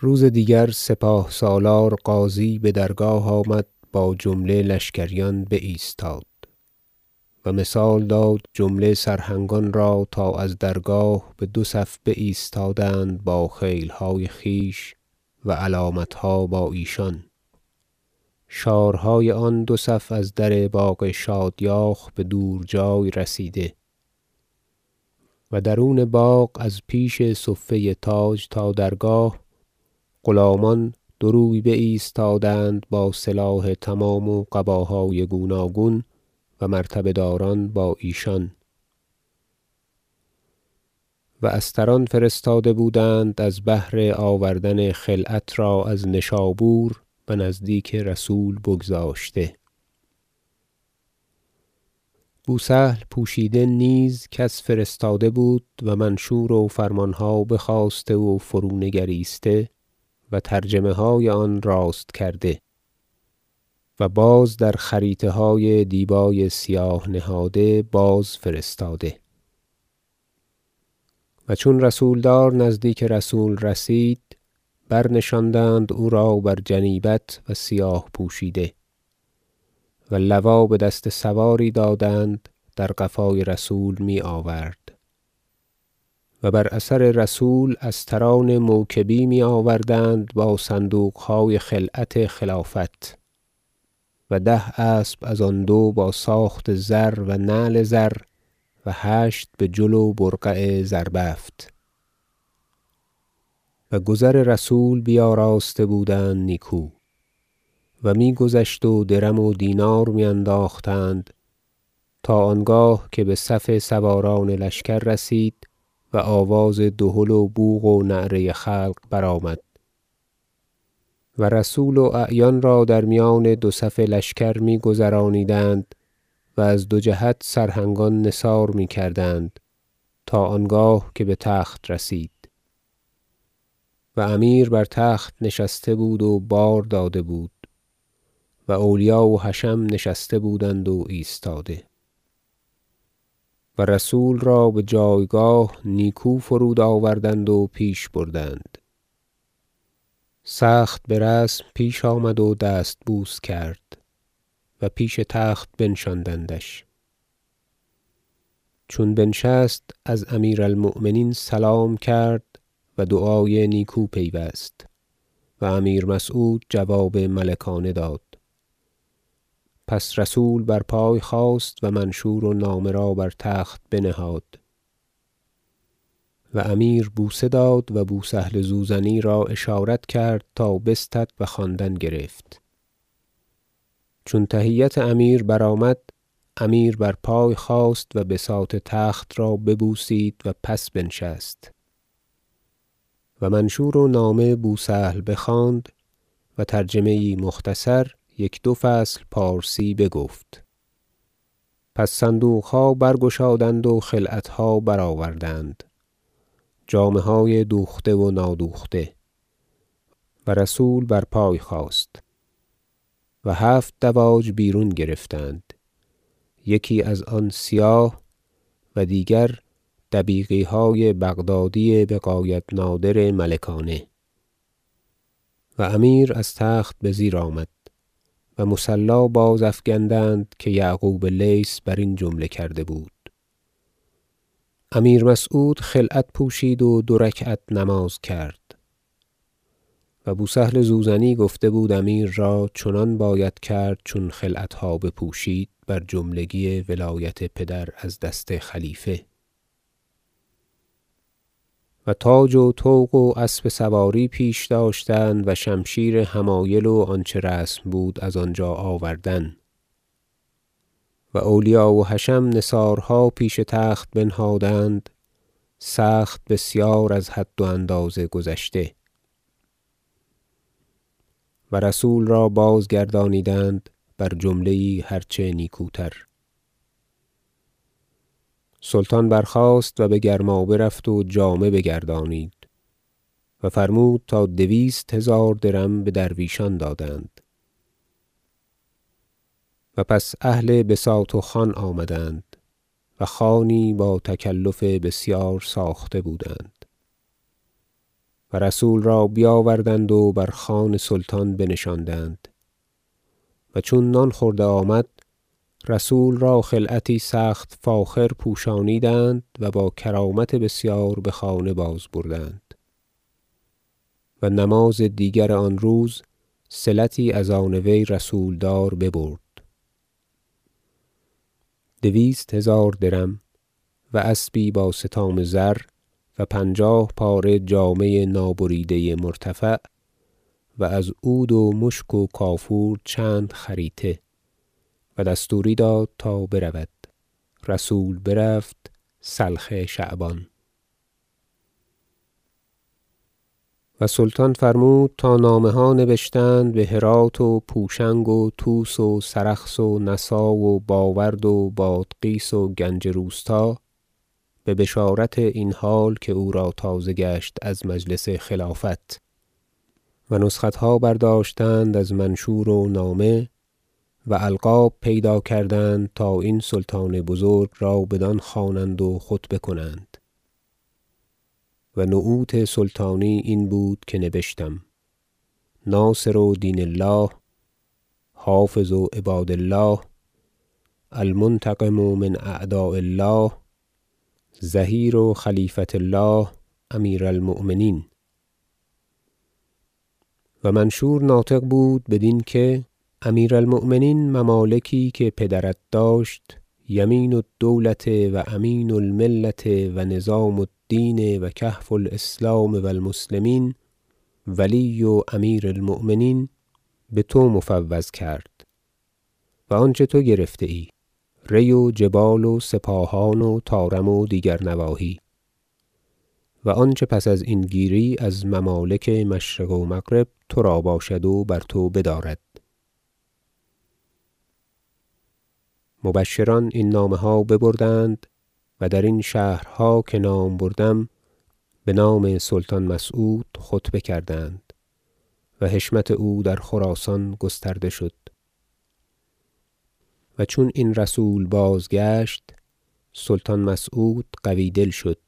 روز دیگر سپاه سالار غازی بدرگاه آمد با جمله لشکریان بایستاد. و مثال داد جمله سرهنگان را تا از درگاه بدو صف بایستادند با خیلهای خویش و علامتها با ایشان. شارهای آن دو صف از در باغ شادیاخ بدور جای رسیده. و درون باغ از پیش صفه تاج تا درگاه غلامان دو روی بایستادند با سلاح تمام و قباهای گوناگون و مرتبه داران با ایشان. و استران فرستاده بودند از بهر آوردن خلعت را از نشابور بنزدیک رسول بگذاشته. بوسهل پوشیده نیز کس فرستاده بود و منشور و فرمانها بخواسته و فرونگریسته و ترجمه های آن راست کرده و باز در خریطه های دیبای سیاه نهاده بازفرستاده و چون رسولدار نزدیک رسول رسید برنشاندند او را بر جنیبت و سیاه پوشیده و لوا بدست سواری دادند در قفای رسول می آورد و بر اثر رسول استران موکبی می آوردند با صندوقهای خلعت خلافت و ده اسب از آن دو با ساخت زر و نعل زر و هشت بجل و برقع زربفت و گذر رسول بیاراسته بودند نیکو و می گذشت و درم و دینار می انداختند تا آنگاه که بصف سواران لشکر رسید و آواز دهل و بوق و نعره خلق برآمد. و رسول و اعیان را در میان دو صف لشکر می گذرانیدند و از دو جهت سرهنگان نثار می‌کردند تا آنگاه که بتخت رسید. و امیر بر تخت نشسته بود و بار داده بود و اولیا و حشم نشسته بودند و ایستاده. و رسول را بجایگاه نیکو فرود آوردند و پیش بردند. سخت برسم پیش آمد و دستبوس کرد و پیش تخت بنشاندندش. چون بنشست از امیر المؤمنین سلام کرد و دعای نیکو پیوست و امیر مسعود جواب ملکانه داد. پس رسول بر پای خاست و منشور و نامه را بر تخت بنهاد. و امیر بوسه داد و بوسهل زوزنی را اشارت کرد تا بستد و خواندن گرفت. چون تحیت امیر برآمد امیر بر پای خاست و بساط تخت را ببوسید و پس بنشست. و منشور و نامه بوسهل بخواند و ترجمه یی مختصر یک دو فصل پارسی بگفت. پس صندوقها برگشادند و خلعتها برآوردند. جامه های دوخته و نادوخته. و رسول بر پای خاست. و هفت دواج بیرون گرفتند. یکی از آن سیاه و دیگر دبیقیهای بغدادی بغایت نادر ملکانه. و امیر از تخت بزیر آمد. و مصلی بازافگندند که یعقوب لیث برین جمله کرده بود. امیر مسعود خلعت پوشید و دو رکعت نماز کرد. و بوسهل زوزنی گفته بود امیر را چنان باید کرد چون خلعتها بپوشید بر جملگی ولایت پدر از دست خلیفه. و تاج و طوق و اسب سواری پیش داشتند و شمشیر حمایل و آنچه رسم بود از آنجا آوردن. و اولیا و حشم نثارها پیش تخت بنهادند سخت بسیار از حد و اندازه گذشته. و رسول را بازگردانیدند بر جمله یی هر چه نیکوتر. سلطان برخاست و بگرمابه رفت و جامه بگردانید و فرمود تا دویست هزار درم بدرویشان دادند. و پس اهل بساط و خوان آمدند و خوانی با تکلف بسیار ساخته بودند و رسول را بیاوردند و بر خوان سلطان بنشاندند و چون نان خورده آمد رسول را خلعتی سخت فاخر پوشانیدند و با کرامت بسیار بخانه بازبردند و نماز دیگر آن روز صلتی از آن وی رسولدار ببرد. دویست هزار درم و اسبی با ستام زر و پنجاه پاره جامه نابریده مرتفع و از عود و مشک و کافور چند خریطه. و دستوری داد تا برود. رسول برفت سلخ شعبان. و سلطان فرمود تا نامه ها نبشتند به هرات و پوشنگ و طوس و سرخس و نسا و باورد و بادغیس و گنج روستا ببشارت این حال که او را تازه گشت از مجلس خلافت. و نسختها برداشتند از منشور و نامه و القاب پیدا کردند تا این سلطان بزرگ را بدان خوانند و خطبه کنند و نعوت سلطانی این بود که نبشتم. ناصر دین الله حافظ عباد الله المنتقم من اعداء الله ظهیر خلیفة الله امیر المؤمنین. و منشور ناطق بود بدین که امیر المؤمنین ممالکی که پدرت داشت یمین الدولة و امین الملة و نظام الدین و کهف الاسلام و المسلمین ولی و امیر المؤمنین بتو مفوض کرد و آنچه تو گرفته ای ری و جبال و سپاهان و طارم و دیگر نواحی. و آنچه پس ازین گیری از ممالک مشرق و مغرب ترا باشد و بر تو بدارد. مبشران این نامه ها ببردند و درین شهرها که نام بردم بنام سلطان مسعود خطبه کردند و حشمت او در خراسان گسترده شد. و چون این رسول بازگشت سلطان مسعود قوی دل شد.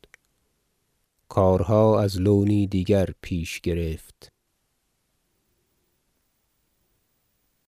کارها از لونی دیگر پیش گرفت.